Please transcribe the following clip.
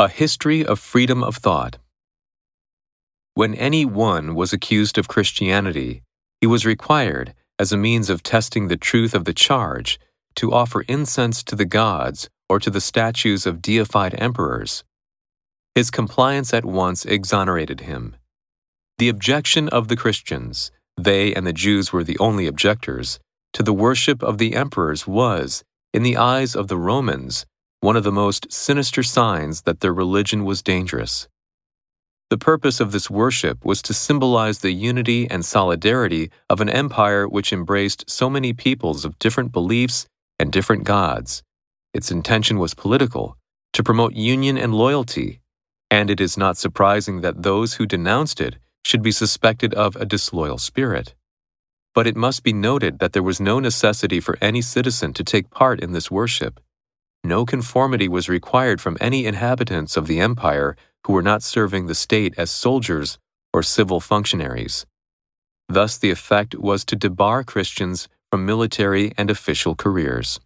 A History of Freedom of Thought. When any one was accused of Christianity, he was required, as a means of testing the truth of the charge, to offer incense to the gods or to the statues of deified emperors. His compliance at once exonerated him. The objection of the Christians, they and the Jews were the only objectors, to the worship of the emperors was, in the eyes of the Romans, one of the most sinister signs that their religion was dangerous. The purpose of this worship was to symbolize the unity and solidarity of an empire which embraced so many peoples of different beliefs and different gods. Its intention was political, to promote union and loyalty, and it is not surprising that those who denounced it should be suspected of a disloyal spirit. But it must be noted that there was no necessity for any citizen to take part in this worship. No conformity was required from any inhabitants of the empire who were not serving the state as soldiers or civil functionaries. Thus, the effect was to debar Christians from military and official careers.